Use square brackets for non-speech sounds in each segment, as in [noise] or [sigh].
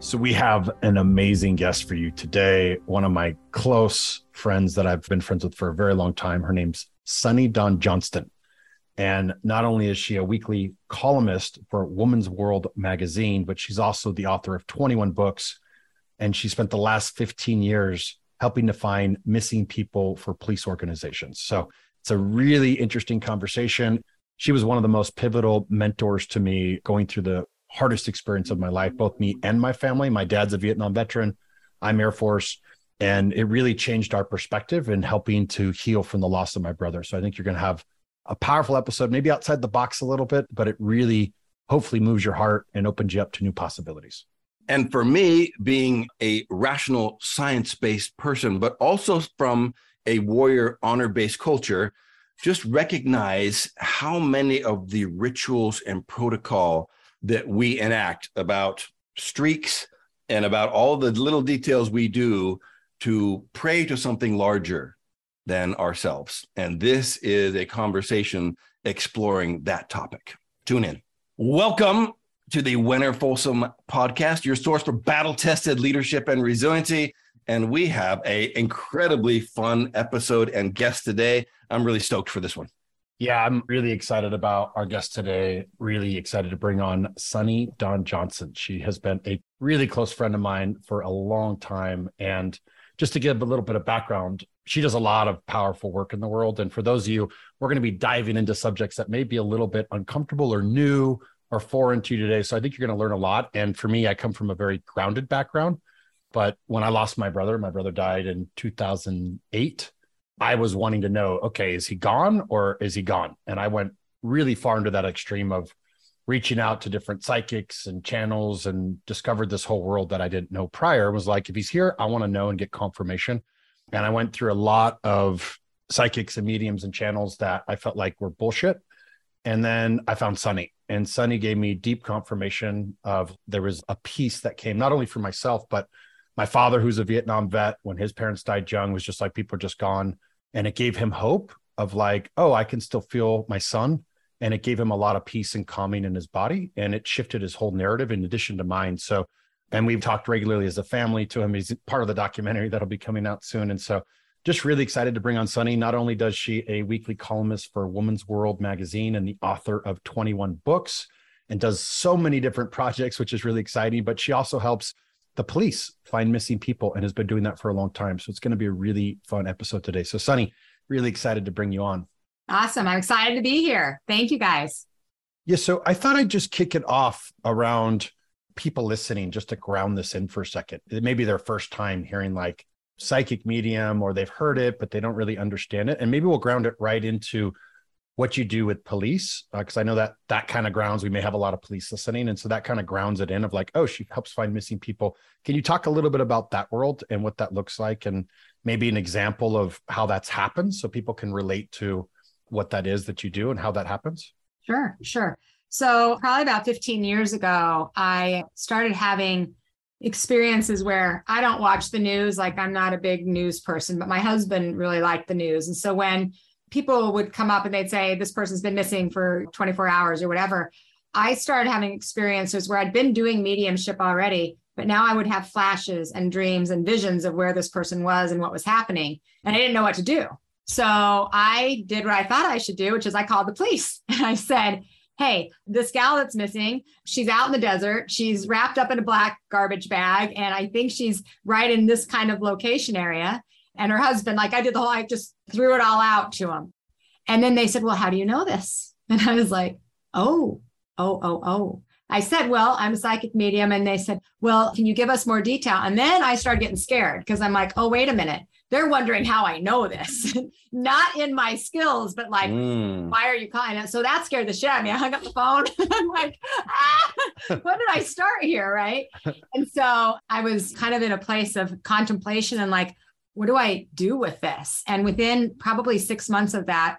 So, we have an amazing guest for you today. One of my close friends that I've been friends with for a very long time. Her name's Sunny Dawn Johnston. And not only is she a weekly columnist for Woman's World magazine, but she's also the author of 21 books. And she spent the last 15 years helping to find missing people for police organizations. So, it's a really interesting conversation. She was one of the most pivotal mentors to me going through the hardest experience of my life, both me and my family. My dad's a Vietnam veteran, I'm Air Force. And it really changed our perspective in helping to heal from the loss of my brother. So I think you're going to have a powerful episode, maybe outside the box a little bit, but it really hopefully moves your heart and opens you up to new possibilities. And for me, being a rational, science based person, but also from a warrior honor based culture, just recognize how many of the rituals and protocol that we enact about streaks and about all the little details we do to pray to something larger than ourselves. And this is a conversation exploring that topic. Tune in. Welcome to the Wenner Folsom podcast, your source for battle tested leadership and resiliency. And we have a incredibly fun episode and guest today. I'm really stoked for this one. Yeah, I'm really excited about our guest today. Really excited to bring on Sunny Dawn Johnston. She has been a really close friend of mine for a long time. And just to give a little bit of background, she does a lot of powerful work in the world. And for those of you, we're going to be diving into subjects that may be a little bit uncomfortable or new or foreign to you today. So I think you're going to learn a lot. And for me, I come from a very grounded background. But when I lost my brother, my brother died in 2008 I was wanting to know, okay, is he gone or is he gone? And I went really far into that extreme of reaching out to different psychics and channels and discovered this whole world that I didn't know prior. It was like, if he's here, I want to know and get confirmation. And I went through a lot of psychics and mediums and channels that I felt like were bullshit. And then I found Sunny, and Sunny gave me deep confirmation of there was a piece that came not only for myself, but my father, who's a Vietnam vet, when his parents died young, was just like people are just gone and it gave him hope of like oh i can still feel my son. And it gave him a lot of peace and calming in his body and it shifted his whole narrative in addition to mine. So and we've talked regularly as a family to him. He's part of the documentary that'll be coming out soon. And so just really excited to bring on sunny. Not only does she a weekly columnist for woman's world magazine and the author of 21 books and does so many different projects which is really exciting but she also helps the police find missing people and has been doing that for a long time. So it's going to be a really fun episode today. So, Sunny, really excited to bring you on. Awesome. I'm excited to be here. Thank you guys. Yeah. So I thought I'd just kick it off around people listening, just to ground this in for a second. It may be their first time hearing like psychic medium or they've heard it, but they don't really understand it. And maybe we'll ground it right into what you do with police because uh, i know that that kind of grounds we may have a lot of police listening and so that kind of grounds it in of like oh she helps find missing people. Can you talk a little bit about that world and what that looks like and maybe an example of how that's happened so people can relate to what that is that you do and how that happens? Sure sure. So probably about 15 years ago i started having experiences where i don't watch the news like i'm not a big news person but my husband really liked the news. And so when people would come up and they'd say, This person's been missing for 24 hours or whatever. I started having experiences where I'd been doing mediumship already, but now I would have flashes and dreams and visions of where this person was and what was happening. And I didn't know what to do. So I did what I thought I should do, which is I called the police [laughs] and I said, Hey, this gal that's missing, she's out in the desert. She's wrapped up in a black garbage bag. And I think she's right in this kind of location area and her husband. Like I did the whole, I just threw it all out to him. And then they said, Well, how do you know this? [laughs] And I was like, Oh, oh, oh, oh. I said, Well, I'm a psychic medium. And they said, Well, can you give us more detail? And then I started getting scared because I'm like, Oh, wait a minute. They're wondering how I know this, [laughs] not in my skills, but like, mm. why are you calling it? So that scared the shit out of me. I hung up the phone. [laughs] I'm like, ah, when did I start here? Right. And so I was kind of in a place of contemplation and like, what do I do with this? And within probably six months of that,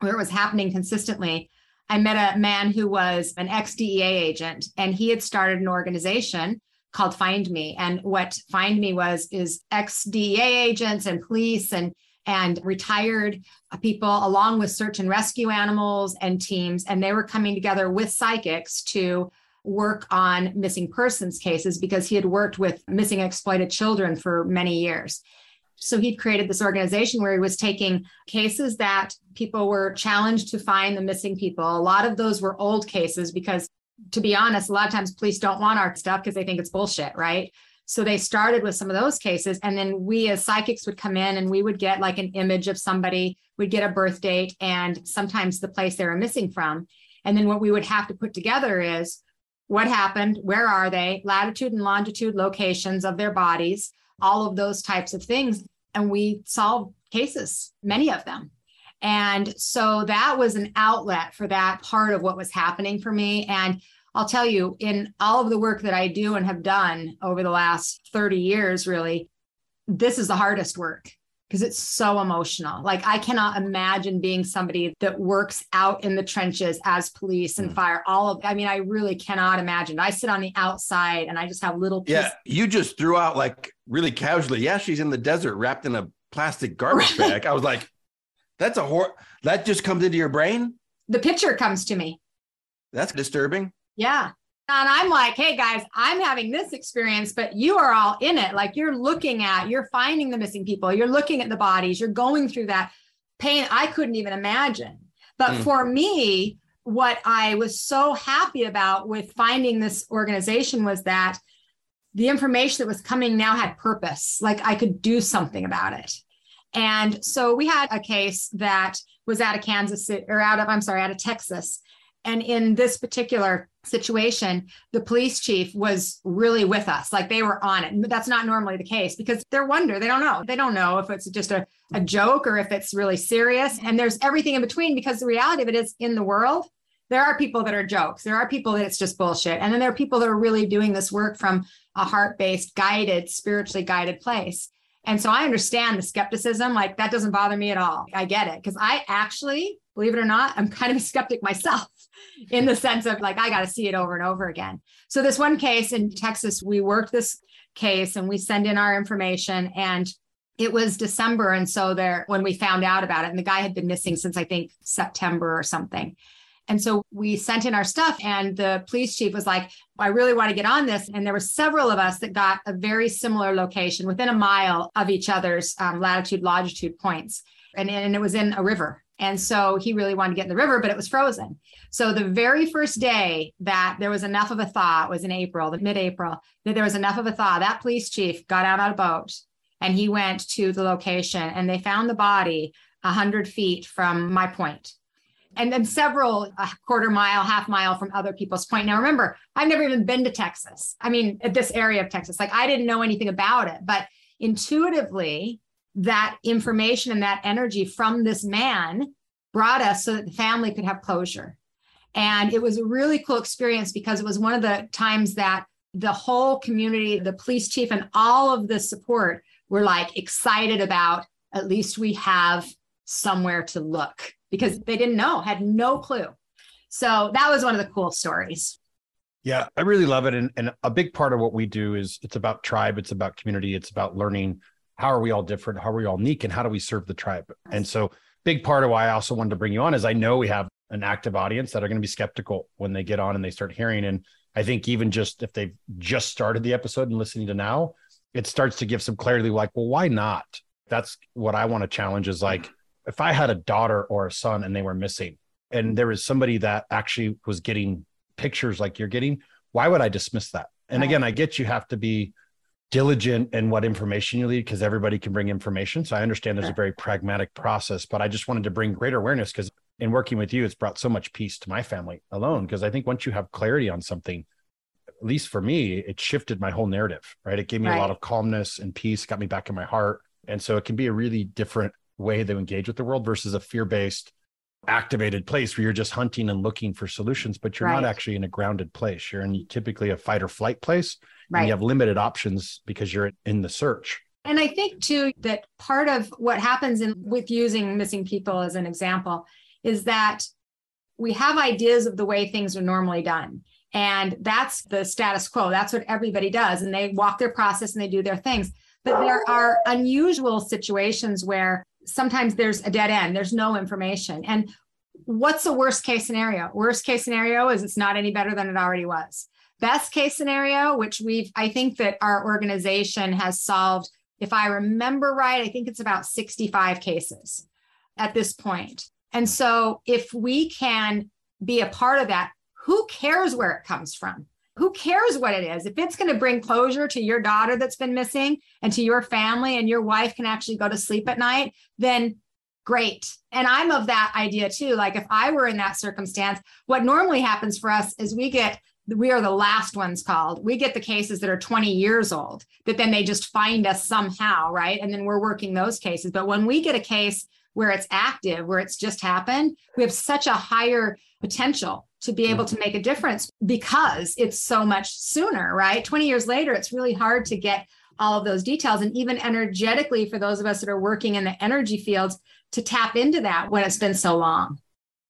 where it was happening consistently, I met a man who was an ex DEA agent and he had started an organization called Find Me. And what Find Me was is ex DEA agents and police and and retired people along with search and rescue animals and teams and they were coming together with psychics to work on missing persons cases because he had worked with missing exploited children for many years. So he'd created this organization where he was taking cases that people were challenged to find the missing people. A lot of those were old cases because, to be honest, a lot of times police don't want our stuff because they think it's bullshit, right? So they started with some of those cases. And then we as psychics would come in and we would get like an image of somebody, we'd get a birth date and sometimes the place they were missing from. And then what we would have to put together is what happened, where are they, latitude and longitude locations of their bodies, all of those types of things. And we solved cases, many of them. And so that was an outlet for that part of what was happening for me. And I'll tell you, in all of the work that I do and have done over the last 30 years, really, this is the hardest work because it's so emotional. Like I cannot imagine being somebody that works out in the trenches as police and mm. fire. All of I mean, I really cannot imagine. I sit on the outside and I just have little pieces. Yeah, you just threw out like really casually. Yeah, she's in the desert wrapped in a plastic garbage bag. I was like, that's a hor that just comes into your brain. The picture comes to me. That's disturbing. Yeah. And I'm like, hey guys, I'm having this experience, but you are all in it. Like you're looking at, you're finding the missing people, you're looking at the bodies, you're going through that pain I couldn't even imagine. But mm. for me, what I was so happy about with finding this organization was that the information that was coming now had purpose. Like I could do something about it. And so we had a case that was out of Kansas City or out of, I'm sorry, out of Texas. And in this particular situation, the police chief was really with us. Like they were on it. That's not normally the case because they're wonder. They don't know. They don't know if it's just a, a joke or if it's really serious. And there's everything in between because the reality of it is in the world, there are people that are jokes. There are people that it's just bullshit. And then there are people that are really doing this work from a heart based, guided, spiritually guided place. And so I understand the skepticism. Like that doesn't bother me at all. I get it because I actually, believe it or not, I'm kind of a skeptic myself in the sense of like, I got to see it over and over again. So, this one case in Texas, we worked this case and we send in our information and it was December. And so there, when we found out about it, and the guy had been missing since I think September or something. And so we sent in our stuff, and the police chief was like, I really want to get on this. And there were several of us that got a very similar location within a mile of each other's um, latitude, longitude points. And, and it was in a river. And so he really wanted to get in the river, but it was frozen. So the very first day that there was enough of a thaw was in April, the mid-April, that there was enough of a thaw. That police chief got out on a boat and he went to the location and they found the body a hundred feet from my point. And then several a quarter mile, half mile from other people's point. Now remember, I've never even been to Texas. I mean, this area of Texas, like I didn't know anything about it, but intuitively, that information and that energy from this man brought us so that the family could have closure. And it was a really cool experience because it was one of the times that the whole community, the police chief, and all of the support were like excited about at least we have somewhere to look because they didn't know, had no clue. So that was one of the cool stories. Yeah, I really love it. And, and a big part of what we do is it's about tribe, it's about community, it's about learning how are we all different? How are we all unique? And how do we serve the tribe? And so, big part of why I also wanted to bring you on is I know we have an active audience that are going to be skeptical when they get on and they start hearing. And I think even just if they've just started the episode and listening to now, it starts to give some clarity like, well, why not? That's what I want to challenge is like, if I had a daughter or a son and they were missing, and there was somebody that actually was getting pictures like you're getting, why would I dismiss that? And again, I get you have to be diligent in what information you lead because everybody can bring information. So I understand there's a very pragmatic process, but I just wanted to bring greater awareness because in working with you, it's brought so much peace to my family alone. Because I think once you have clarity on something, at least for me, it shifted my whole narrative, right? It gave me right. a lot of calmness and peace, got me back in my heart. And so it can be a really different way to engage with the world versus a fear based, activated place where you're just hunting and looking for solutions, but you're right. not actually in a grounded place. You're in typically a fight or flight place Right. you have limited options because you're in the search. And I think too that part of what happens in with using missing people as an example is that we have ideas of the way things are normally done. And that's the status quo. That's what everybody does. And they walk their process and they do their things. But there are unusual situations where sometimes there's a dead end, there's no information. And what's the worst case scenario? Worst case scenario is it's not any better than it already was. Best case scenario, which we've, I think that our organization has solved, if I remember right, I think it's about 65 cases at this point. And so if we can be a part of that, who cares where it comes from? Who cares what it is? If it's going to bring closure to your daughter that's been missing and to your family, and your wife can actually go to sleep at night, then great. And I'm of that idea too. Like if I were in that circumstance, what normally happens for us is we get we are the last ones called. We get the cases that are 20 years old that then they just find us somehow, right? And then we're working those cases. But when we get a case where it's active, where it's just happened, we have such a higher potential to be able to make a difference because it's so much sooner, right? 20 years later, it's really hard to get all of those details. And even energetically, for those of us that are working in the energy fields, to tap into that when it's been so long.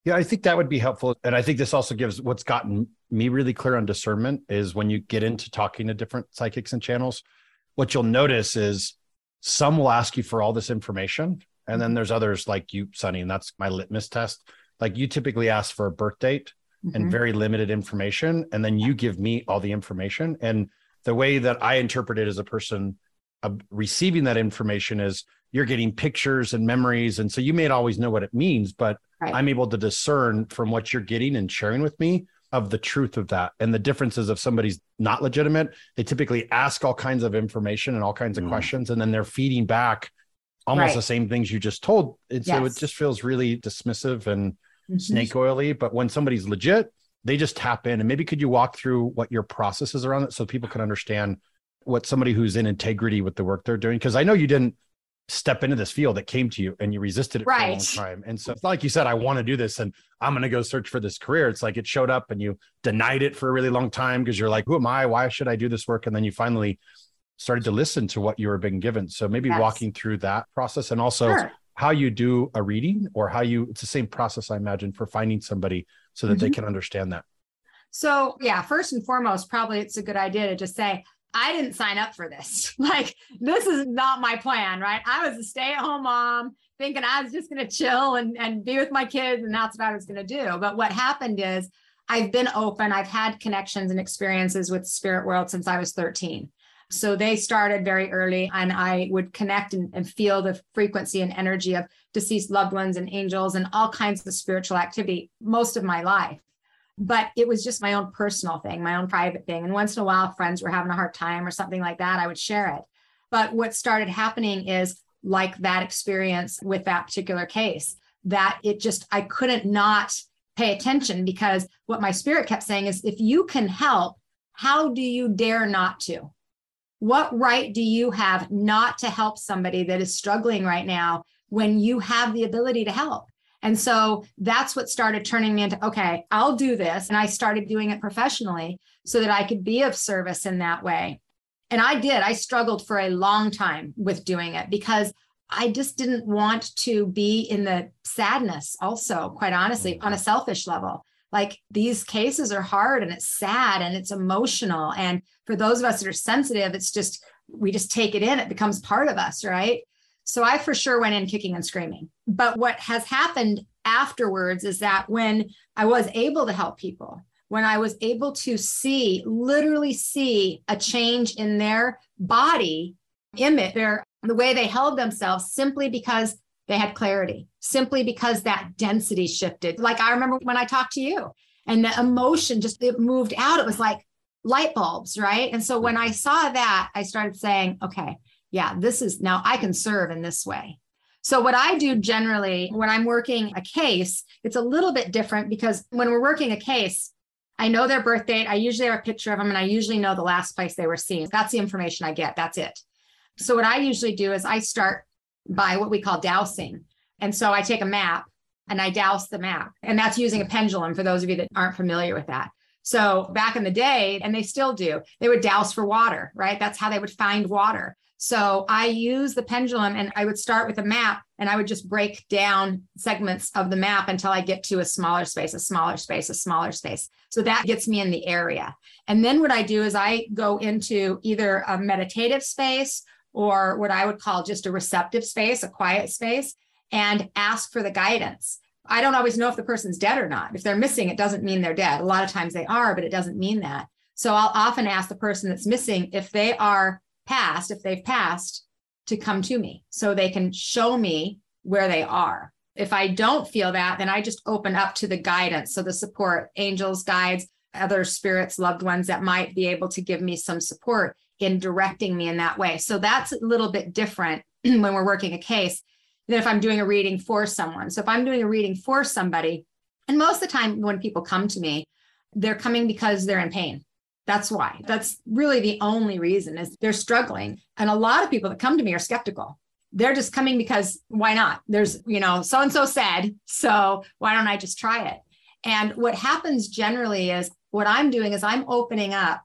Yeah, I think that would be helpful. And I think this also gives what's gotten me really clear on discernment is when you get into talking to different psychics and channels, what you'll notice is some will ask you for all this information. And then there's others like you, Sunny, and that's my litmus test. Like you typically ask for a birth date mm-hmm. and very limited information. And then you give me all the information. And the way that I interpret it as a person uh, receiving that information is you're getting pictures and memories. And so you may not always know what it means, but right. I'm able to discern from what you're getting and sharing with me of the truth of that and the differences of somebody's not legitimate. They typically ask all kinds of information and all kinds of mm. questions, and then they're feeding back almost right. the same things you just told. And yes. so it just feels really dismissive and mm-hmm. snake oily. But when somebody's legit, they just tap in. And maybe could you walk through what your process is around it so people can understand what somebody who's in integrity with the work they're doing? Because I know you didn't step into this field that came to you and you resisted it right. for a long time. And so it's like you said, I want to do this and I'm going to go search for this career. It's like it showed up and you denied it for a really long time because you're like, who am I? Why should I do this work? And then you finally started to listen to what you were being given. So maybe yes. walking through that process and also sure. how you do a reading or how you, it's the same process, I imagine, for finding somebody so that mm-hmm. they can understand that. So, yeah, first and foremost, probably it's a good idea to just say, I didn't sign up for this. [laughs] Like, this is not my plan, right? I was a stay at home mom thinking I was just going to chill and, and be with my kids, and that's what I was going to do. But what happened is I've been open, I've had connections and experiences with spirit world since I was 13. So they started very early, and I would connect and, and, feel the frequency and energy of deceased loved ones and angels and all kinds of spiritual activity most of my life but it was just my own personal thing, my own private thing. And once in a while, friends were having a hard time or something like that, I would share it. But what started happening is like that experience with that particular case, that it just, I couldn't not pay attention because what my spirit kept saying is if you can help, how do you dare not to? What right do you have not to help somebody that is struggling right now when you have the ability to help? And so that's what started turning me into okay, I'll do this. And I started doing it professionally so that I could be of service in that way. And I did. I struggled for a long time with doing it because I just didn't want to be in the sadness, also, quite honestly, on a mm-hmm. selfish level. Like these cases are hard and it's sad and it's emotional. And for those of us that are sensitive, it's just, we just take it in, it becomes part of us, right? So I for sure went in kicking and screaming. But what has happened afterwards is that when I was able to help people, when I was able to see, literally see a change in their body image, their the way they held themselves simply because they had clarity, simply because that density shifted. Like I remember when I talked to you and the emotion just it moved out. It was like light bulbs, right? And so when I saw that, I started saying, okay, yeah, this is now I can serve in this way. So, what I do generally when I'm working a case, it's a little bit different because when we're working a case, I know their birth date. I usually have a picture of them and I usually know the last place they were seen. That's the information I get. That's it. So, what I usually do is I start by what we call dowsing. And so I take a map and I dowse the map. And that's using a pendulum for those of you that aren't familiar with that. So back in the day, and they still do, they would dowse for water, right? That's how they would find water. So I use the pendulum and I would start with a map and I would just break down segments of the map until I get to a smaller space, a smaller space, a smaller space. So that gets me in the area. And then what I do is I go into either a meditative space or what I would call just a receptive space, a quiet space, and ask for the guidance. I don't always know if the person's dead or not. If they're missing, it doesn't mean they're dead. A lot of times they are, but it doesn't mean that. So I'll often ask the person that's missing if they are passed, if they've passed, to come to me so they can show me where they are. If I don't feel that, then I just open up to the guidance. So the support, angels, guides, other spirits, loved ones that might be able to give me some support in directing me in that way. So that's a little bit different [clears throat] when we're working a case than if I'm doing a reading for someone. So if I'm doing a reading for somebody, and most of the time when people come to me, they're coming because they're in pain. That's why. That's really the only reason is they're struggling. And a lot of people that come to me are skeptical. They're just coming because why not? There's, you know, so and so said, so why don't I just try it? And what happens generally is what I'm doing is I'm opening up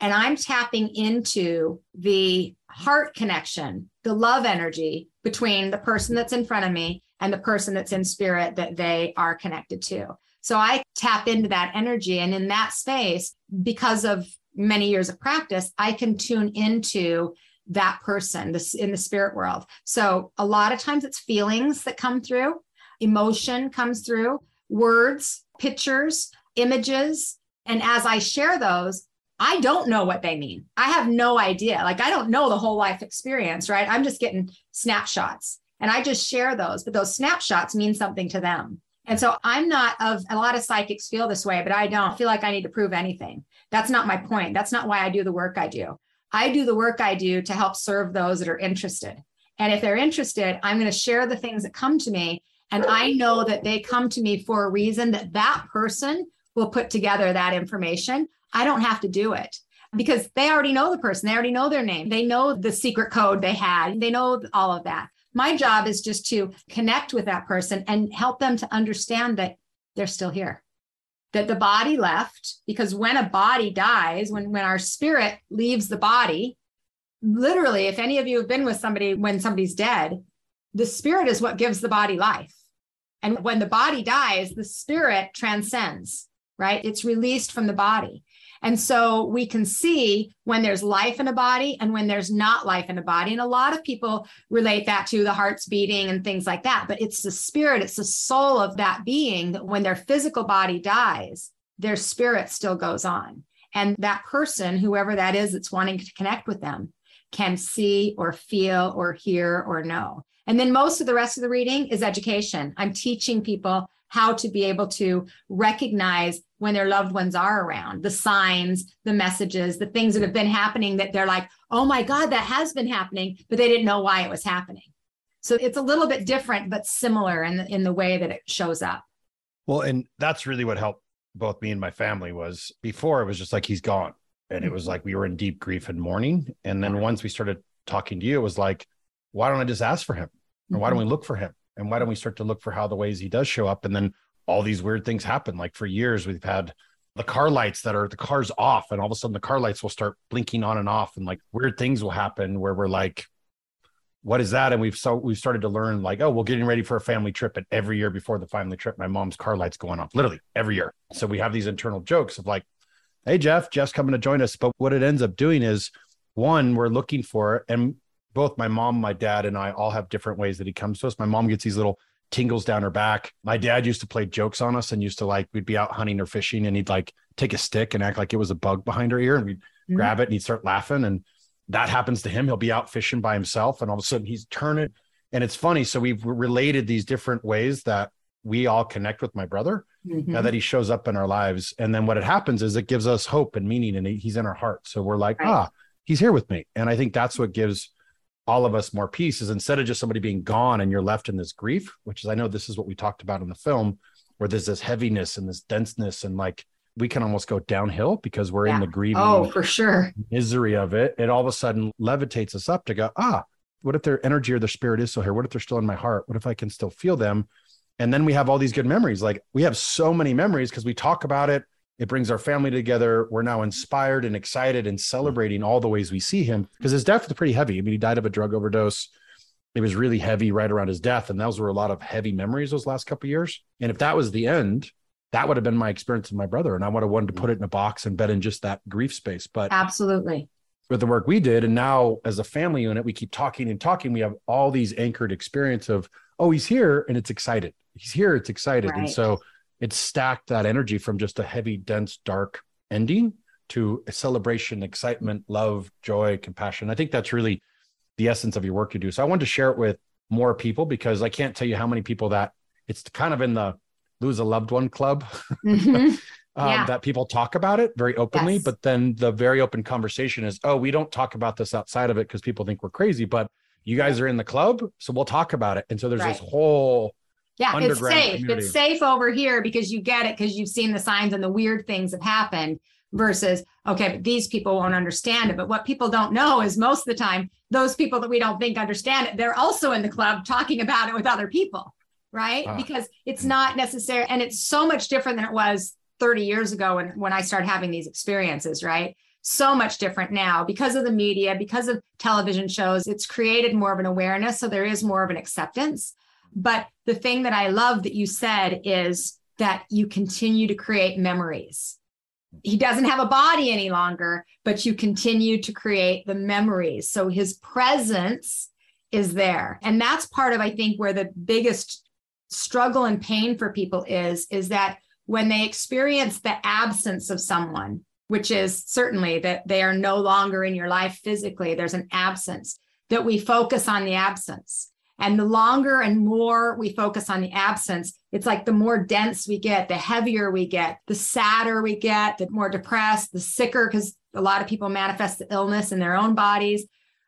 and I'm tapping into the heart connection, the love energy between the person that's in front of me and the person that's in spirit that they are connected to. So I tap into that energy. And in that space, because of many years of practice, I can tune into that person this in the spirit world. So a lot of times it's feelings that come through, emotion comes through, words, pictures, images. And as I share those, I don't know what they mean. I have no idea. Like I don't know the whole life experience, right? I'm just getting snapshots and I just share those, but those snapshots mean something to them. And so I'm not of a lot of psychics feel this way, but I don't feel like I need to prove anything. That's not my point. That's not why I do the work I do. I do the work I do to help serve those that are interested. And if they're interested, I'm going to share the things that come to me. And I know that they come to me for a reason that that person will put together that information. I don't have to do it because they already know the person. They already know their name. They know the secret code they had. They know all of that. My job is just to connect with that person and help them to understand that they're still here. That the body left, because when a body dies, when, when our spirit leaves the body, literally, if any of you have been with somebody when somebody's dead, the spirit is what gives the body life. And when the body dies, the spirit transcends, right? It's released from the body. And so we can see when there's life in a body and when there's not life in a body. And a lot of people relate that to the heart's beating and things like that. But it's the spirit, it's the soul of that being that when their physical body dies, their spirit still goes on. And that person, whoever that is that's wanting to connect with them, can see or feel or hear or know. And then most of the rest of the reading is education. I'm teaching people how to be able to recognize when their loved ones are around the signs the messages the things that have been happening that they're like oh my god that has been happening but they didn't know why it was happening. So it's a little bit different but similar in the, in the way that it shows up. Well and that's really what helped both me and my family was before it was just like he's gone. And it was mm-hmm. like we were in deep grief and mourning. And then once we started talking to you it was like why don't i just ask for him? Or why don't we mm-hmm. look for him? And why don't we start to look for how the ways he does show up? And then all these weird things happen. Like for years we've had the car lights that are the cars off and all of a sudden the car lights will start blinking on and off and like weird things will happen where we're like what is that? And we've so we've started to learn like oh we're getting ready for a family trip and every year before the family trip my mom's car lights going off literally every year. So we have these internal jokes of like hey jeff jeff's coming to join us. But what it ends up doing is one we're looking for and both my mom, my dad, and I all have different ways that he comes to us. My mom gets these little tingles down her back. My dad used to play jokes on us and used to like, we'd be out hunting or fishing and he'd like take a stick and act like it was a bug behind her ear and we'd mm-hmm. grab it and he'd start laughing. And that happens to him. He'll be out fishing by himself and all of a sudden he's turning. And it's funny. So we've related these different ways that we all connect with my brother mm-hmm. now that he shows up in our lives. And then what it happens is it gives us hope and meaning and he's in our heart. So we're like, right. ah, he's here with me. And I think that's what gives all of us more peace is instead of just somebody being gone and you're left in this grief, which is I know this is what we talked about in the film, where there's this heaviness and this denseness and like we can almost go downhill because we're yeah. in the grieving oh for sure. Misery of it. It all of a sudden levitates us up to go ah what if their energy or their spirit is still here? What if they're still in my heart? What if i can still feel them? And then we have all these good memories. Like we have so many memories because we talk about it it brings our family together. We're now inspired and excited and celebrating all the ways we see him because his death was pretty heavy. I mean, he died of a drug overdose. It was really heavy right around his death. And those were a lot of heavy memories those last couple years. And if that was the end, that would have been my experience with my brother. And I would have wanted to put it in a box and bet in just that grief space. But absolutely with the work we did. And now as a family unit, we keep talking and talking. We have all these anchored experience of, oh, he's here and it's excited. he's here. It's excited. Right. And so it's stacked that energy from just a heavy, dense, dark ending to a celebration, excitement, love, joy, compassion. I think that's really the essence of your work you do. So I wanted to share it with more people because I can't tell you how many people that it's kind of in the lose a loved one club [laughs] Mhm. um, Yeah. that people talk about it very openly. Yes. But then the very open conversation is, oh, we don't talk about this outside of it because people think we're crazy. But you guys are in the club, so we'll talk about it. And so there's this whole Yeah, it's safe. community. It's safe over here because you get it because you've seen the signs and the weird things have happened versus, okay, but these people won't understand it. But what people don't know is most of the time, those people that we don't think understand it, they're also in the club talking about it with other people, right? Because it's hmm. not necessary. And it's so much different than it was 30 years ago when, when I started having these experiences, right? So much different now because of the media, because of television shows. It's created more of an awareness. So there is more of an acceptance. But the thing that I love that you said is that you continue to create memories. He doesn't have a body any longer, but you continue to create the memories. So his presence is there. And that's part of, I think, where the biggest struggle and pain for people is, is that when they experience the absence of someone, which is certainly that they are no longer in your life physically, there's an absence, that we focus on the absence. And the longer and more we focus on the absence, it's like the more dense we get, the heavier we get, the sadder we get, the more depressed, the sicker, because a lot of people manifest the illness in their own bodies,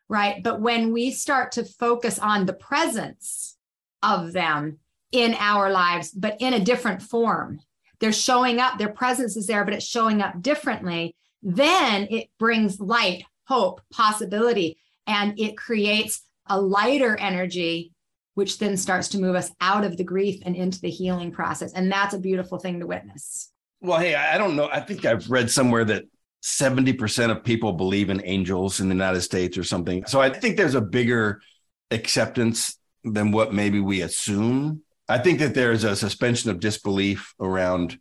right? But when we start to focus on the presence of them in our lives, but in a different form, they're showing up, their presence is there, but it's showing up differently, then it brings light, hope, possibility, and it creates a lighter energy, which then starts to move us out of the grief and into the healing process. And that's a beautiful thing to witness. Well, hey, I don't know. I think I've read somewhere that 70% of people believe in angels in the United States or something. So I think there's a bigger acceptance than what maybe we assume. I think that there's a suspension of disbelief around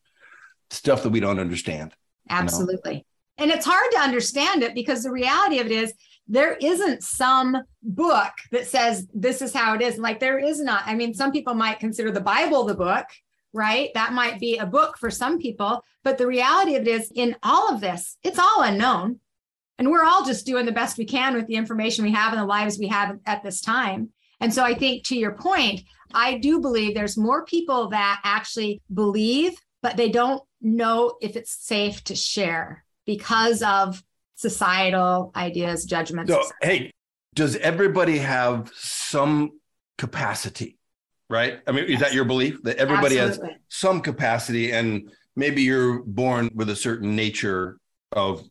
stuff that we don't understand. Absolutely. And it's hard to understand it because the reality of it is there isn't some book that says this is how it is. Like there is not. I mean, some people might consider the Bible the book, right? That might be a book for some people. But the reality of it is, in all of this, it's all unknown. And we're all just doing the best we can with the information we have and the lives we have at this time. And so I think to your point, I do believe there's more people that actually believe, but they don't know if it's safe to share because of societal ideas, judgments. So, hey, does everybody have some capacity? Right? I mean, is that your belief that everybody has some capacity and maybe you're born with a certain nature of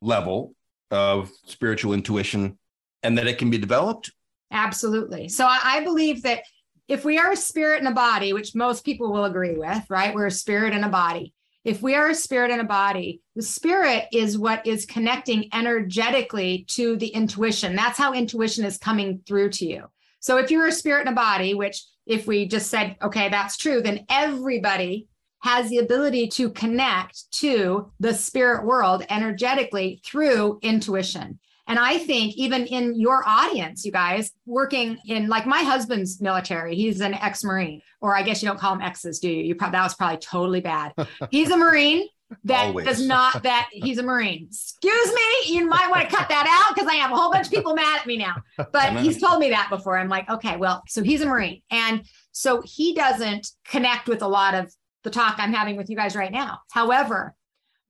level of spiritual intuition and that it can be developed? Absolutely. So I, I believe that if we are a spirit and a body, which most people will agree with, right? We're a spirit and a body. If we are a spirit and a body, the spirit is what is connecting energetically to the intuition. That's how intuition is coming through to you. So if you're a spirit and a body, which if we just said, okay, that's true, then everybody has the ability to connect to the spirit world energetically through intuition. And I think even in your audience, you guys working in like my husband's military, he's an ex-Marine, or I guess you don't call him exes, do you? You probably that was probably totally bad. [laughs] He's a Marine that Always. does not that he's a Marine. Excuse me, you might want to cut that out because I have a whole bunch of people mad at me now. But he's told me that before. I'm like, okay, well, so he's a Marine. And so he doesn't connect with a lot of the talk I'm having with you guys right now. However,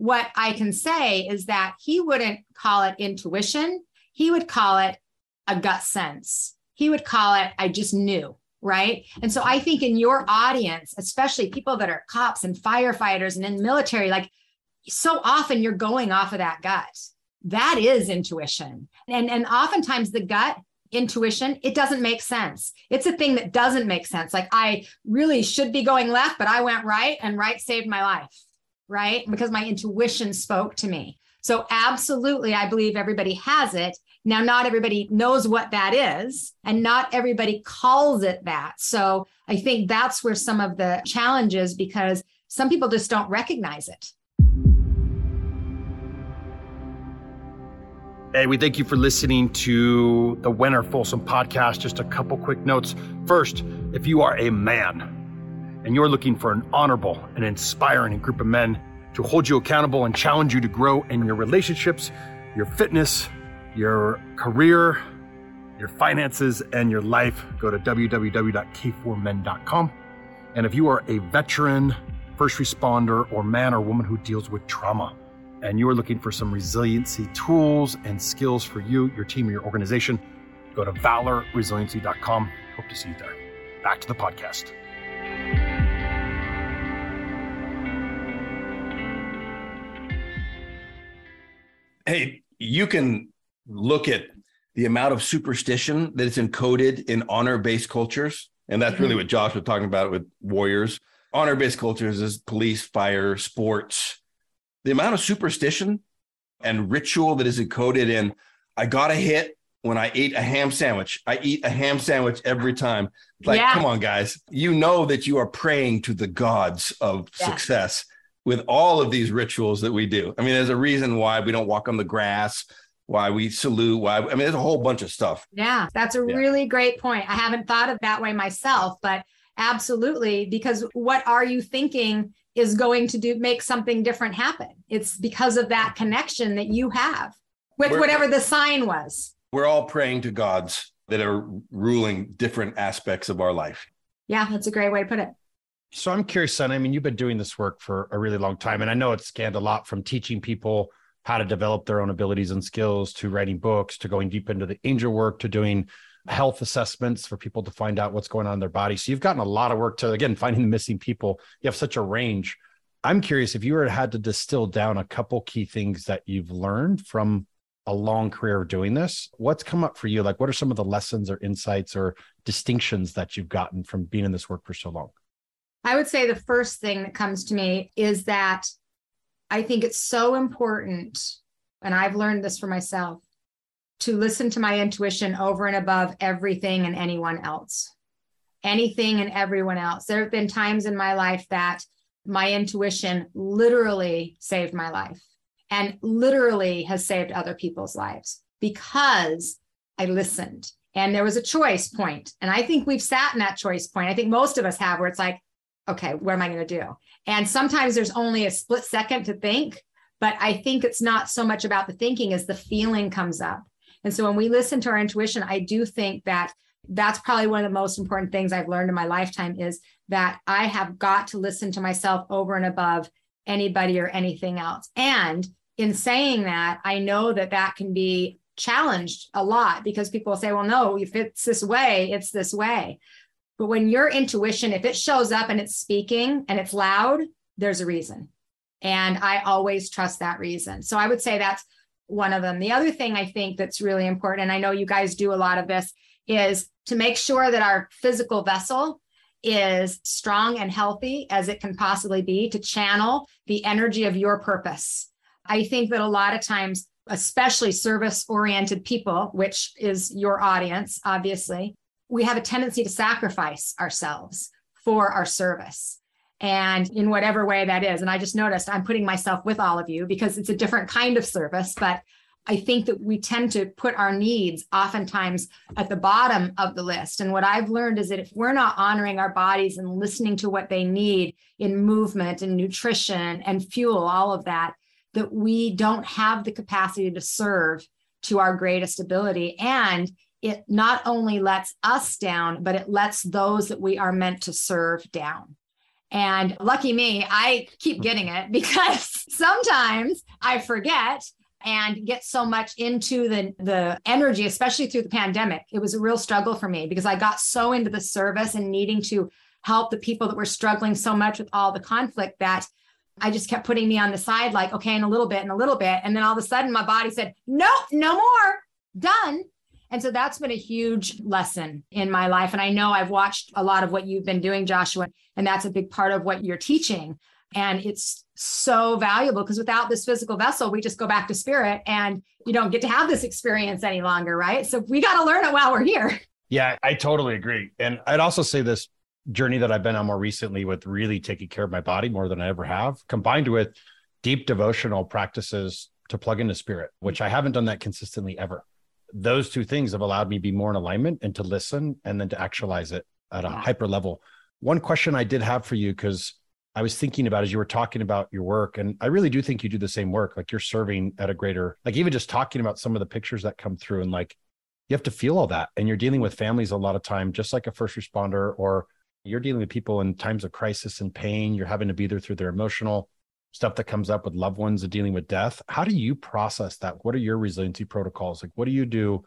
what I can say is that he wouldn't call it intuition. He would call it a gut sense. He would call it, I just knew. Right. And so I think in your audience, especially people that are cops and firefighters and in the military, like so often you're going off of that gut. That is intuition. And, and oftentimes the gut intuition, it doesn't make sense. It's a thing that doesn't make sense. Like I really should be going left, but I went right and right saved my life right? Because my intuition spoke to me. So, absolutely, I believe everybody has it. Now, not everybody knows what that is, and not everybody calls it that. So, I think that's where some of the challenge is because some people just don't recognize it. Hey, we thank you for listening to the Wenner Folsom podcast. Just a couple quick notes. First, if you are a man and you're looking for an honorable and inspiring group of men to hold you accountable and challenge you to grow in your relationships, your fitness, your career, your finances, and your life, go to www.k4men.com. And if you are a veteran, first responder, or man or woman who deals with trauma, and you are looking for some resiliency tools and skills for you, your team, or your organization, go to valorresiliency.com. Hope to see you there. Back to the podcast. Hey, you can look at the amount of superstition that is encoded in honor based cultures. And that's mm-hmm. really what Josh was talking about with warriors. Honor based cultures is police, fire, sports. The amount of superstition and ritual that is encoded in, I got a hit when I ate a ham sandwich. I eat a ham sandwich every time. Like, yeah. come on, guys. You know that you are praying to the gods of yeah. success with all of these rituals that we do. I mean, there's a reason why we don't walk on the grass, why we salute, why I mean, there's a whole bunch of stuff. Yeah, that's a yeah. really great point. I haven't thought of that way myself, but absolutely, because what are you thinking is going to do make something different happen? It's because of that connection that you have with we're, whatever the sign was. We're all praying to gods that are ruling different aspects of our life. Yeah, that's a great way to put it. So I'm curious, son. I mean, you've been doing this work for a really long time, and I know it's scanned a lot from teaching people how to develop their own abilities and skills to writing books to going deep into the angel work to doing health assessments for people to find out what's going on in their body. So you've gotten a lot of work to again finding the missing people. You have such a range. I'm curious if you were had to distill down a couple key things that you've learned from a long career of doing this. What's come up for you? Like, what are some of the lessons or insights or distinctions that you've gotten from being in this work for so long? I would say the first thing that comes to me is that I think it's so important, and I've learned this for myself, to listen to my intuition over and above everything and anyone else, anything and everyone else. There have been times in my life that my intuition literally saved my life and literally has saved other people's lives because I listened. And there was a choice point. And I think we've sat in that choice point. I think most of us have, where it's like, okay, what am I going to do? And sometimes there's only a split second to think, but I think it's not so much about the thinking as the feeling comes up. And so when we listen to our intuition, I do think that that's probably one of the most important things I've learned in my lifetime is that I have got to listen to myself over and above anybody or anything else. And in saying that, I know that that can be challenged a lot because people say, well, no, if it's this way, it's this way. But when your intuition, if it shows up and it's speaking and it's loud, there's a reason. And I always trust that reason. So I would say that's one of them. The other thing I think that's really important, and I know you guys do a lot of this, is to make sure that our physical vessel is strong and healthy as it can possibly be to channel the energy of your purpose. I think that a lot of times, especially service oriented people, which is your audience, obviously, we have a tendency to sacrifice ourselves for our service and in whatever way that is. And I just noticed I'm putting myself with all of you because it's a different kind of service, but I think that we tend to put our needs oftentimes at the bottom of the list. And what I've learned is that if we're not honoring our bodies and listening to what they need in movement and nutrition and fuel, all of that, that we don't have the capacity to serve to our greatest ability. And it not only lets us down, but it lets those that we are meant to serve down. And lucky me, I keep mm-hmm. getting it [laughs] because sometimes I forget and get so much into the the energy especially through the pandemic. It was a real struggle for me because i got so into the service and needing to help the people that were struggling so much with all the conflict that i just kept putting me on the side like okay in a little bit and a little bit. And then all of a sudden my body said nope no more. Done and so that's been a huge lesson in my life. And I know I've watched a lot of what you've been doing, Joshua, and that's a big part of what you're teaching. And it's so valuable because without this physical vessel, we just go back to spirit and you don't get to have this experience any longer, right? So we got to learn it while we're here. Yeah, I totally agree. And I'd also say this journey that I've been on more recently with really taking care of my body more than I ever have, combined with deep devotional practices to plug into spirit, which I haven't done that consistently ever those two things have allowed me to be more in alignment and to listen and then to actualize it at a yeah. hyper level. One question I did have for you, because I was thinking about as you were talking about your work, and I really do think you do the same work. Like you're serving at a greater, like even just talking about some of the pictures that come through, and like you have to feel all that. And you're dealing with families a lot of time, just like a first responder, or you're dealing with people in times of crisis and pain. You're having to be there through their emotional stuff that comes up with loved ones and dealing with death. How do you process that? What are your resiliency protocols? Like, what do you do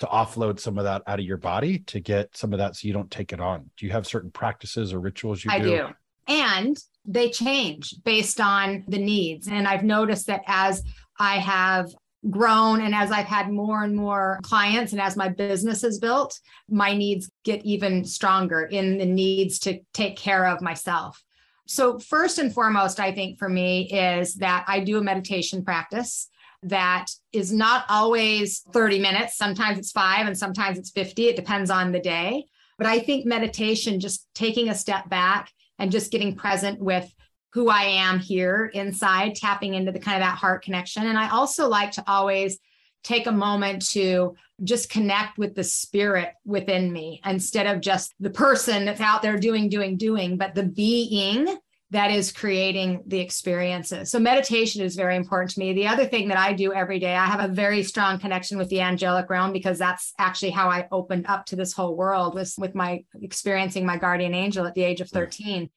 to offload some of that out of your body to get some of that so you don't take it on? Do you have certain practices or rituals you I do? do. And they change based on the needs. And I've noticed that as I have grown and as I've had more and more clients and as my business is built, my needs get even stronger in the needs to take care of myself. So, first and foremost, I think for me is that I do a meditation practice that is not always 30 minutes. Sometimes it's five and sometimes it's 50. It depends on the day. But I think meditation, just taking a step back and just getting present with who I am here inside, tapping into the kind of that heart connection. And I also like to always take a moment to just connect with the spirit within me instead of just the person that's out there doing, doing, doing, but the being that is creating the experiences. So meditation is very important to me. The other thing that I do every day, I have a very strong connection with the angelic realm because that's actually how I opened up to this whole world was with my experiencing my guardian angel at the age of 13.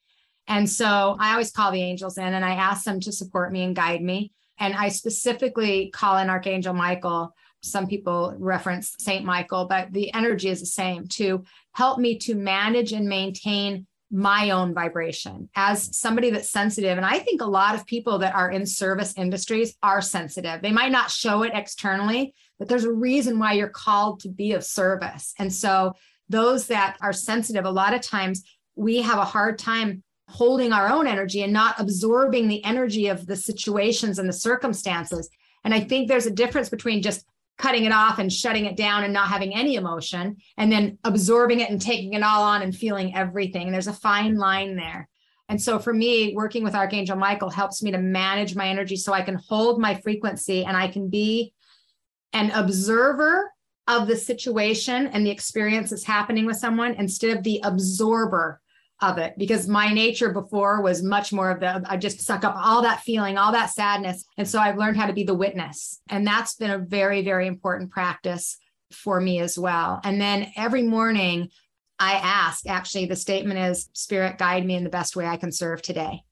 And so I always call the angels in and I ask them to support me and guide me. And I specifically call in Archangel Michael. Some people reference Saint Michael, but the energy is the same to help me to manage and maintain my own vibration as somebody that's sensitive. And I think a lot of people that are in service industries are sensitive. They might not show it externally, but there's a reason why you're called to be of service. And so those that are sensitive, a lot of times we have a hard time holding our own energy and not absorbing the energy of the situations and the circumstances. And I think there's a difference between just cutting it off and shutting it down and not having any emotion and then absorbing it and taking it all on and feeling everything. There's a fine line there. And so for me, working with Archangel Michael helps me to manage my energy so I can hold my frequency and I can be an observer of the situation and the experience that's happening with someone instead of the absorber of it because my nature before was much more of the I just suck up all that feeling, all that sadness. And so I've learned how to be the witness. And that's been a very, very important practice for me as well. And then every morning I ask, actually, the statement is Spirit, guide me in the best way I can serve today.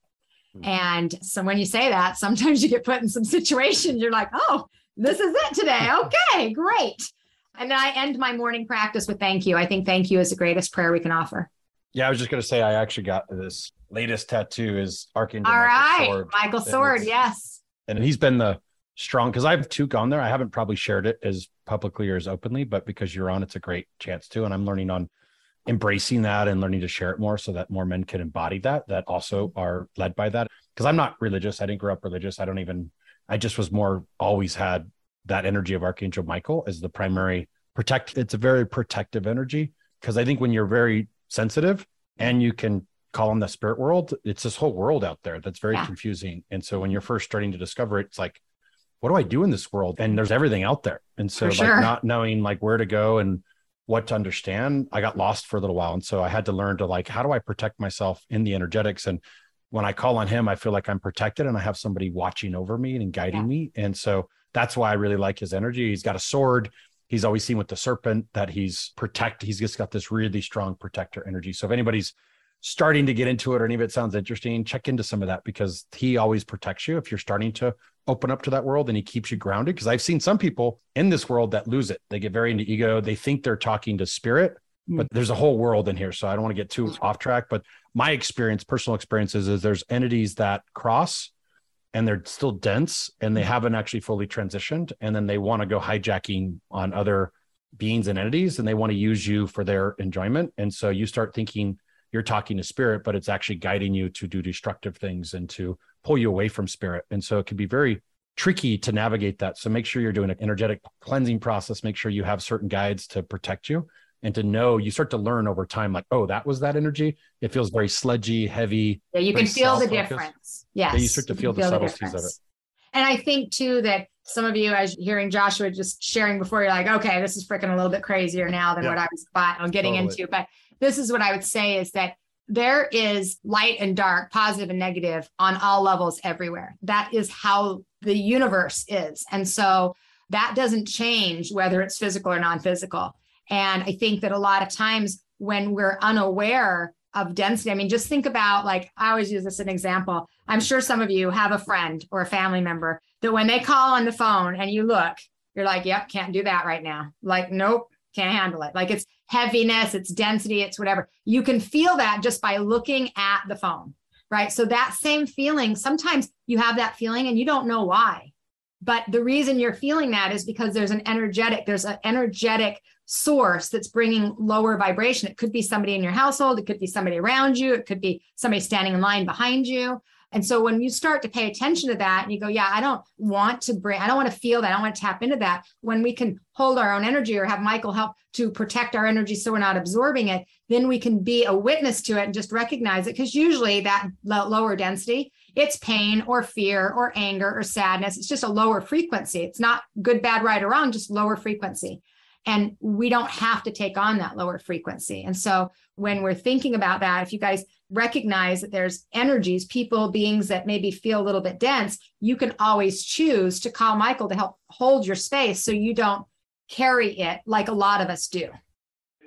Mm-hmm. And so when you say that, sometimes [laughs] you get put in some situations, you're like, oh, this is it today. [laughs] Okay, great. And then I end my morning practice with thank you. I think thank you is the greatest prayer we can offer. Yeah, I was just going to say I actually got this latest tattoo is Archangel. All Michael right, Sword. Michael Sword, yes. And he's been the strong because I have two gone there. I haven't probably shared it as publicly or as openly, but because you're on, it's a great chance to. And I'm learning on embracing that and learning to share it more so that more men can embody that that also are led by that. Because I'm not religious. I didn't grow up religious. I don't even. I just was more always had that energy of Archangel Michael as the primary protect. It's a very protective energy because I think when you're very sensitive mm-hmm. and you can call on the spirit world. It's this whole world out there that's very yeah. confusing. And so when you're first starting to discover it it's like what do i do in this world? And there's everything out there. And so like not knowing like where to go and what to understand i got lost for a little while. And so i had to learn to like how do i protect myself in the energetics? And when i call on him i feel like i'm protected and i have somebody watching over me and guiding yeah. me. And so that's why i really like his energy. He's got a sword he's always seen with the serpent that he's protect he's just got this really strong protector energy. So if anybody's starting to get into it or any of it sounds interesting check into some of that because he always protects you if you're starting to open up to that world and he keeps you grounded. Because i've seen some people in this world that lose it. They get very into ego. They think they're talking to spirit hmm. but there's a whole world in here. So i don't want to get too off track but my experience personal experiences is there's entities that cross and they're still dense and they mm-hmm. haven't actually fully transitioned. And then they want to go hijacking on other beings and entities and they want to use you for their enjoyment. And so you start thinking you're talking to spirit but it's actually guiding you to do destructive things and to pull you away from spirit. And so it can be very tricky to navigate that. So make sure you're doing an energetic cleansing process. Make sure you have certain guides to protect you and to know you start to learn over time like oh that was that energy it feels very sludgy heavy yeah you can feel the difference yes yeah, you start to feel, the, feel subtleties the of it and i think too that some of you as hearing joshua just sharing before you're like okay this is freaking a little bit crazier now than yeah. what i was getting totally. into but this is what i would say is that there is light and dark, positive and negative on all levels everywhere. That is how the universe is. And so that doesn't change whether it's physical or non physical. And I think that a lot of times when we're unaware of density, I mean, just think about like, I always use this as an example. I'm sure some of you have a friend or a family member that when they call on the phone and you look, you're like, yep, can't do that right now. Like, nope, can't handle it. Like it's heaviness, it's density, it's whatever. You can feel that just by looking at the phone, right? So that same feeling, sometimes you have that feeling and you don't know why. But the reason you're feeling that is because there's an energetic, there's an energetic source that's bringing lower vibration. It could be somebody in your household, it could be somebody around you, it could be somebody standing in line behind you. And so when you start to pay attention to that and you go, yeah, I don't want to bring, I don't want to feel that. I don't want to tap into that. When we can hold our own energy or have Michael help to protect our energy so we're not absorbing it, then we can be a witness to it and just recognize it. Because usually that lower density, it's pain or fear or anger or sadness. It's just a lower frequency. It's not good, bad, right, or wrong, just lower frequency. And we don't have to take on that lower frequency. And so when we're thinking about that, if you guys recognize that there's energies, people, beings that maybe feel a little bit dense, you can always choose to call Michael to help hold your space so you don't carry it like a lot of us do.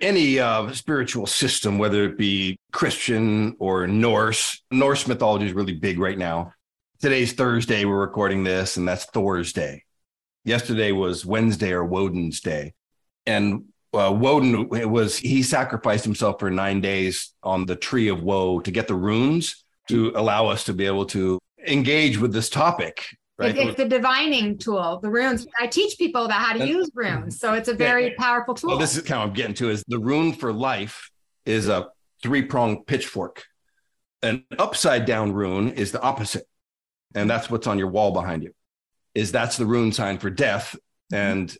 Any uh, spiritual system, whether it be Christian or Norse, Norse mythology is really big right now. Today's Thursday, we're recording this, and that's Thor's Day. Yesterday was Wednesday or Woden's Day. And uh, Woden was he sacrificed himself for nine days on the tree of woe to get the runes to allow us to be able to engage with this topic. Right? It's the divining tool, the runes. I teach people about how to and, use runes, so it's a very yeah, powerful tool. Well, this is kind of I'm getting to is the rune for life is a three pronged pitchfork. An upside down rune is the opposite, and that's what's on your wall behind you. Is that's the rune sign for death, and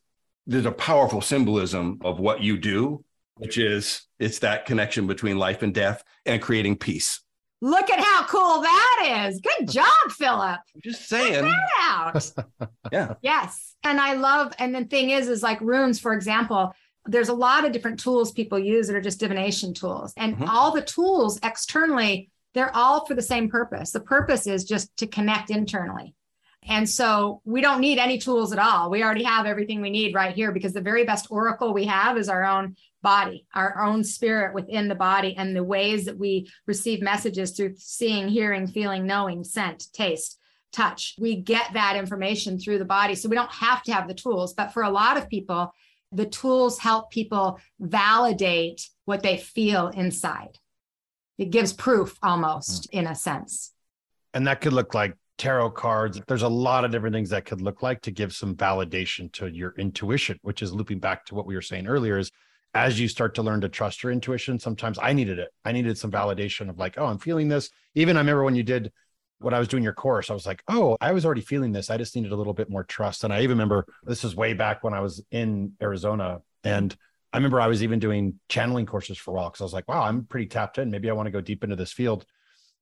there's a powerful symbolism of what you do, which is it's that connection between life and death and creating peace. Look at how cool that is. Good job, Philip. I'm just saying. that out. [laughs] yeah. Yes. And I love, and the thing is, is like runes, for example, there's a lot of different tools people use that are just divination tools. And mm-hmm. all the tools externally, they're all for the same purpose. The purpose is just to connect internally. And so we don't need any tools at all. We already have everything we need right here because the very best oracle we have is our own body, our own spirit within the body, and the ways that we receive messages through seeing, hearing, feeling, knowing, scent, taste, touch. We get that information through the body. So we don't have to have the tools. But for a lot of people, the tools help people validate what they feel inside. It gives proof almost in a sense. And that could look like tarot cards. There's a lot of different things that could look like to give some validation to your intuition, which is looping back to what we were saying earlier is as you start to learn to trust your intuition, sometimes I needed it. I needed some validation of like, oh, I'm feeling this. Even I remember when you did when I was doing your course, I was like, oh, I was already feeling this. I just needed a little bit more trust. And I even remember this is way back when I was in Arizona. And I remember I was even doing channeling courses for a while because I was like, wow, I'm pretty tapped in. Maybe I want to go deep into this field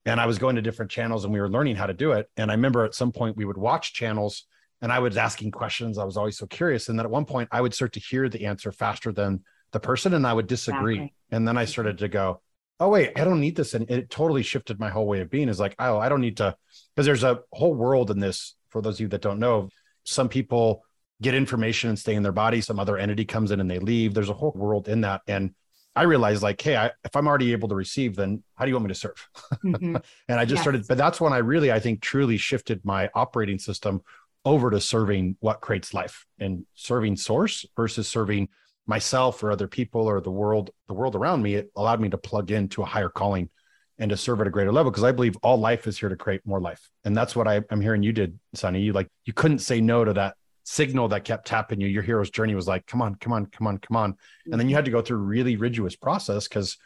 and I was going to different channels and we were learning how to do it. And I remember at some point we would watch channels and I was asking questions. I was always so curious. And then at one point I would start to hear the answer faster than the person and I would disagree. Exactly. And then I started to go, oh, wait, I don't need this. And it totally shifted my whole way of being is like, oh, I don't need to, because there's a whole world in this. For those of you that don't know, some people get information and stay in their body. Some other entity comes in and they leave. There's a whole world in that. And I realized like, hey, I, if I'm already able to receive, then how do you want me to serve? Mm-hmm. [laughs] and I just yes. started, but that's when I really, I think, truly shifted my operating system over to serving what creates life and serving source versus serving myself or other people or the world, the world around me. It allowed me to plug into a higher calling and to serve at a greater level because I believe all life is here to create more life. And that's what I, I'm hearing you did, Sunny. You like you couldn't say no to that signal that kept tapping you. Your hero's journey was like, come on, come on, come on, come on. And then you had to go through a really rigorous process because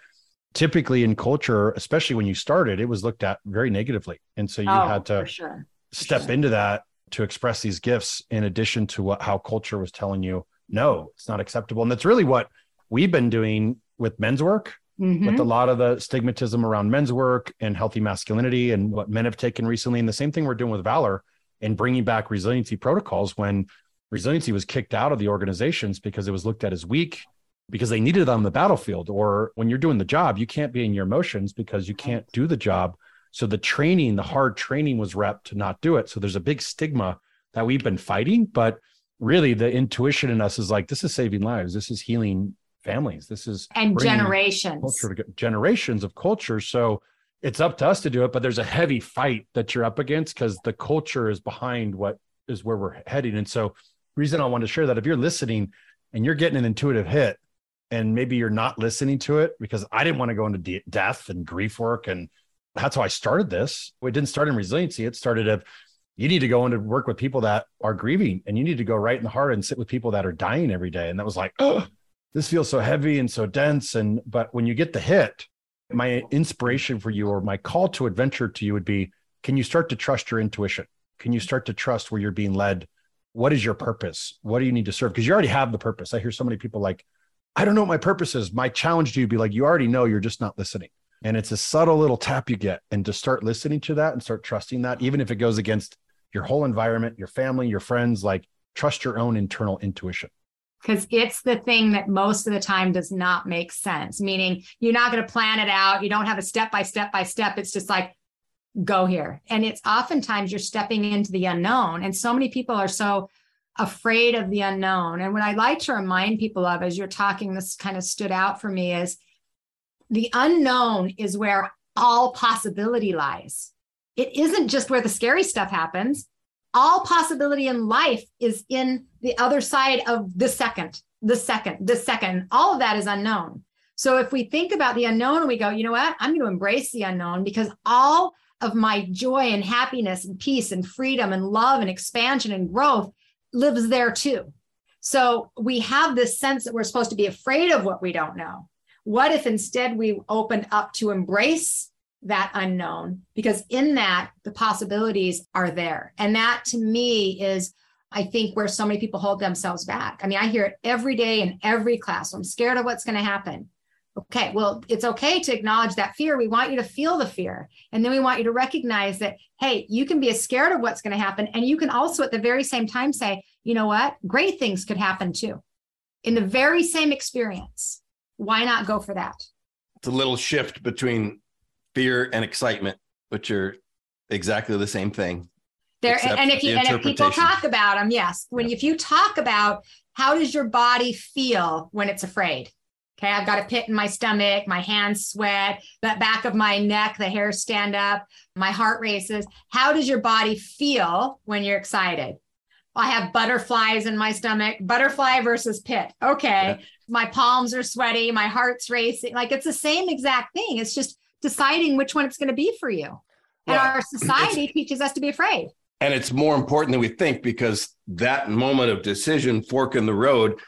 typically in culture, especially when you started, it was looked at very negatively. And so you oh, had to sure. step sure. into that to express these gifts in addition to what how culture was telling you, no, it's not acceptable. And that's really what we've been doing with men's work. Mm-hmm. With a lot of the stigmatism around men's work and healthy masculinity and what men have taken recently. And the same thing we're doing with Valor and bringing back resiliency protocols when resiliency was kicked out of the organizations because it was looked at as weak because they needed it on the battlefield. Or when you're doing the job, you can't be in your emotions because you can't do the job. So the training, the hard training was rep to not do it. So there's a big stigma that we've been fighting, but really the intuition in us is like, this is saving lives. This is healing families. This is and generations, culture, generations of culture. So it's up to us to do it, but there's a heavy fight that you're up against because the culture is behind what is where we're heading. And so reason I want to share that if you're listening and you're getting an intuitive hit and maybe you're not listening to it because I didn't want to go into de- death and grief work. And that's how I started this. It didn't start in resiliency. It started of you need to go into work with people that are grieving and you need to go right in the heart and sit with people that are dying every day. And that was like, oh, this feels so heavy and so dense. And, but when you get the hit, my inspiration for you or my call to adventure to you would be, can you start to trust your intuition? Can you start to trust where you're being led what is your purpose? What do you need to serve? Because you already have the purpose. I hear so many people like, I don't know what my purpose is. My challenge to you be like, you already know, you're just not listening. And it's a subtle little tap you get. And to start listening to that and start trusting that, even if it goes against your whole environment, your family, your friends, like trust your own internal intuition. Because it's the thing that most of the time does not make sense, meaning you're not going to plan it out. You don't have a step by step by step. It's just like, go here. And it's oftentimes you're stepping into the unknown. And so many people are so afraid of the unknown. And what I like to remind people of as you're talking, this kind of stood out for me is the unknown is where all possibility lies. It isn't just where the scary stuff happens. All possibility in life is in the other side of the second, the second, the second. All of that is unknown. So if we think about the unknown we go, you know what? I'm going to embrace the unknown because all of my joy and happiness and peace and freedom and love and expansion and growth lives there too. So we have this sense that we're supposed to be afraid of what we don't know. What if instead we opened up to embrace that unknown? Because in that, the possibilities are there. And that to me is, I think, where so many people hold themselves back. I mean, I hear it every day in every class. I'm scared of what's going to happen. Okay, well, it's okay to acknowledge that fear. We want you to feel the fear. And then we want you to recognize that, hey, you can be scared of what's going to happen. And you can also, at the very same time, say, you know what? Great things could happen too. In the very same experience. Why not go for that? It's a little shift between fear and excitement, which are exactly the same thing. There, and if you and if people talk about them, yes. When if you talk about how does your body feel when it's afraid? Okay, I've got a pit in my stomach, my hands sweat, the back of my neck, the hairs stand up, my heart races. How does your body feel when you're excited? I have butterflies in my stomach, butterfly versus pit. Okay. Yeah. My palms are sweaty, my heart's racing. Like it's the same exact thing. It's just deciding which one it's going to be for you. And well, our society teaches us to be afraid. And it's more important than we think because that moment of decision, fork in the road,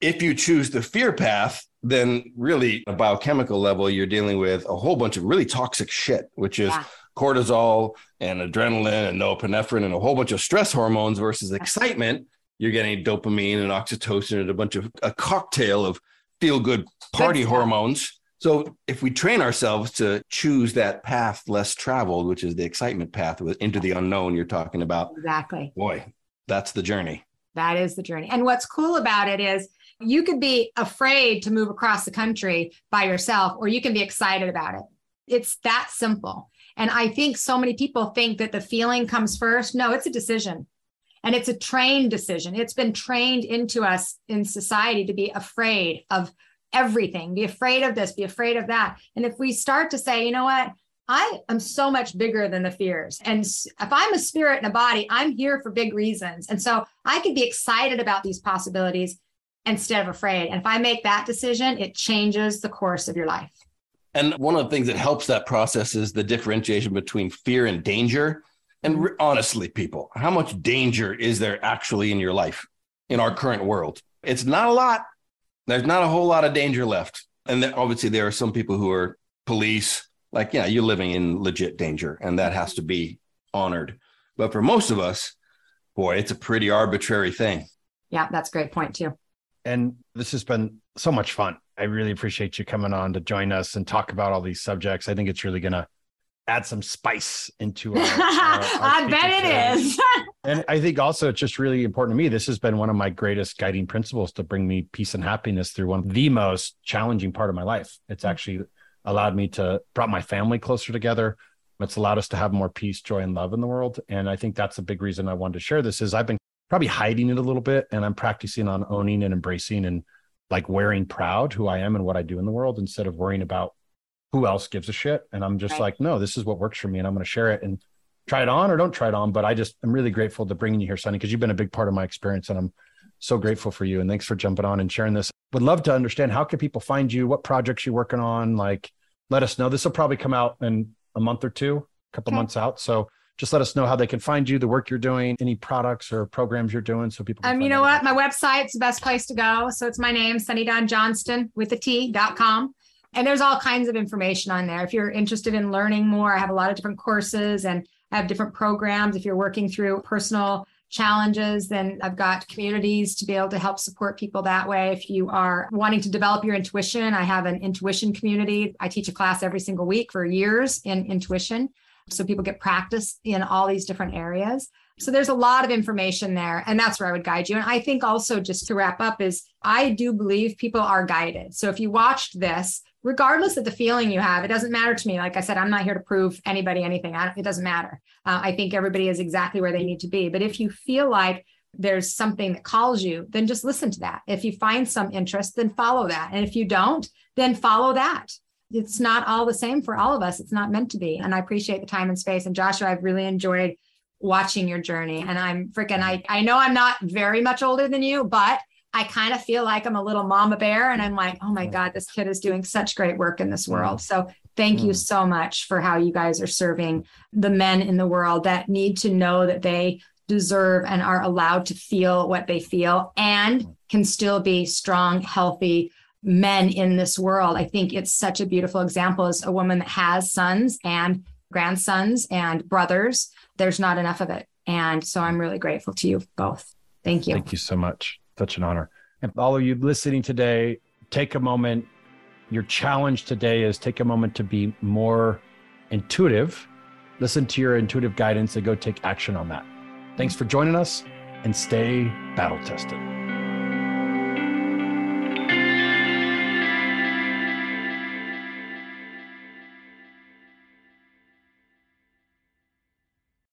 if you choose the fear path, then really a biochemical level, you're dealing with a whole bunch of really toxic shit, which is yeah. cortisol and adrenaline and norepinephrine and a whole bunch of stress hormones versus excitement. You're getting dopamine and oxytocin and a bunch of a cocktail of feel good party hormones. So if we train ourselves to choose that path less traveled, which is the excitement path into the unknown you're talking about. Exactly. Boy, that's the journey. That is the journey. And what's cool about it is you could be afraid to move across the country by yourself, or you can be excited about it. It's that simple. And I think so many people think that the feeling comes first. No, it's a decision. And it's a trained decision. It's been trained into us in society to be afraid of everything, be afraid of this, be afraid of that. And if we start to say, you know what, I am so much bigger than the fears. And if I'm a spirit and a body, I'm here for big reasons. And so I could be excited about these possibilities instead of afraid. And if I make that decision, it changes the course of your life. And one of the things that helps that process is the differentiation between fear and danger. And re- honestly, people, how much danger is there actually in your life in our current world? It's not a lot. There's not a whole lot of danger left. And then obviously, there are some people who are police, like, yeah, you're living in legit danger, and that has to be honored. But for most of us, boy, it's a pretty arbitrary thing. Yeah, that's a great point, too. And this has been so much fun. I really appreciate you coming on to join us and talk about all these subjects. I think it's really going to add some spice into our, our, our [laughs] I bet it is. [laughs] and I think also it's just really important to me. This has been one of my greatest guiding principles to bring me peace and happiness through one of the most challenging part of my life. It's mm. actually allowed me to brought my family closer together. It's allowed us to have more peace, joy, and love in the world. And I think that's a big reason I wanted to share this is I've been probably hiding it a little bit and I'm practicing on owning and embracing and like wearing proud who I am and what I do in the world instead of worrying about who else gives a shit. And I'm just right. like, no, this is what works for me and I'm going to share it and try it on or don't try it on. But I just, I'm really grateful to bringing you here, Sunny, because you've been a big part of my experience and I'm so grateful for you. And thanks for jumping on and sharing this. Would love to understand how can people find you? What projects you're working on? Like, let us know. This will probably come out in a month or two, a couple okay. months out. So just let us know how they can find you, the work you're doing, any products or programs you're doing, so people. um, you know what, my website's the best place to go. So it's my name, Sunny Dawn Johnston with a T dot com. And there's all kinds of information on there. If you're interested in learning more, I have a lot of different courses and Have different programs. If you're working through personal challenges, then I've got communities to be able to help support people that way. If you are wanting to develop your intuition, I have an intuition community. I teach a class every single week for years in intuition. So people get practice in all these different areas. So there's a lot of information there. And that's where I would guide you. And I think also, just to wrap up, is I do believe people are guided. So if you watched this, regardless of the feeling you have, it doesn't matter to me. Like I said, I'm not here to prove anybody anything. it doesn't matter. Uh, I think everybody is exactly where they need to be. But if you feel like there's something that calls you, then just listen to that. If you find some interest, then follow that. And if you don't, then follow that it's not all the same for all of us. It's not meant to be. And I appreciate the time and space. And Joshua, I've really enjoyed watching your journey. And I'm freaking, I, I know I'm not very much older than you, but I kind of feel like I'm a little mama bear. And I'm like, oh my God, this kid is doing such great work in this world. So thank you so much for how you guys are serving the men in the world that need to know that they deserve and are allowed to feel what they feel and can still be strong, healthy, men in this world. I think it's such a beautiful example as a woman that has sons and grandsons and brothers. There's not enough of it. And so I'm really grateful to you both. Thank you. Thank you so much. Such an honor. And all of you listening today, take a moment. Your challenge today is take a moment to be more intuitive. Listen to your intuitive guidance and go take action on that. Thanks for joining us and stay battle tested.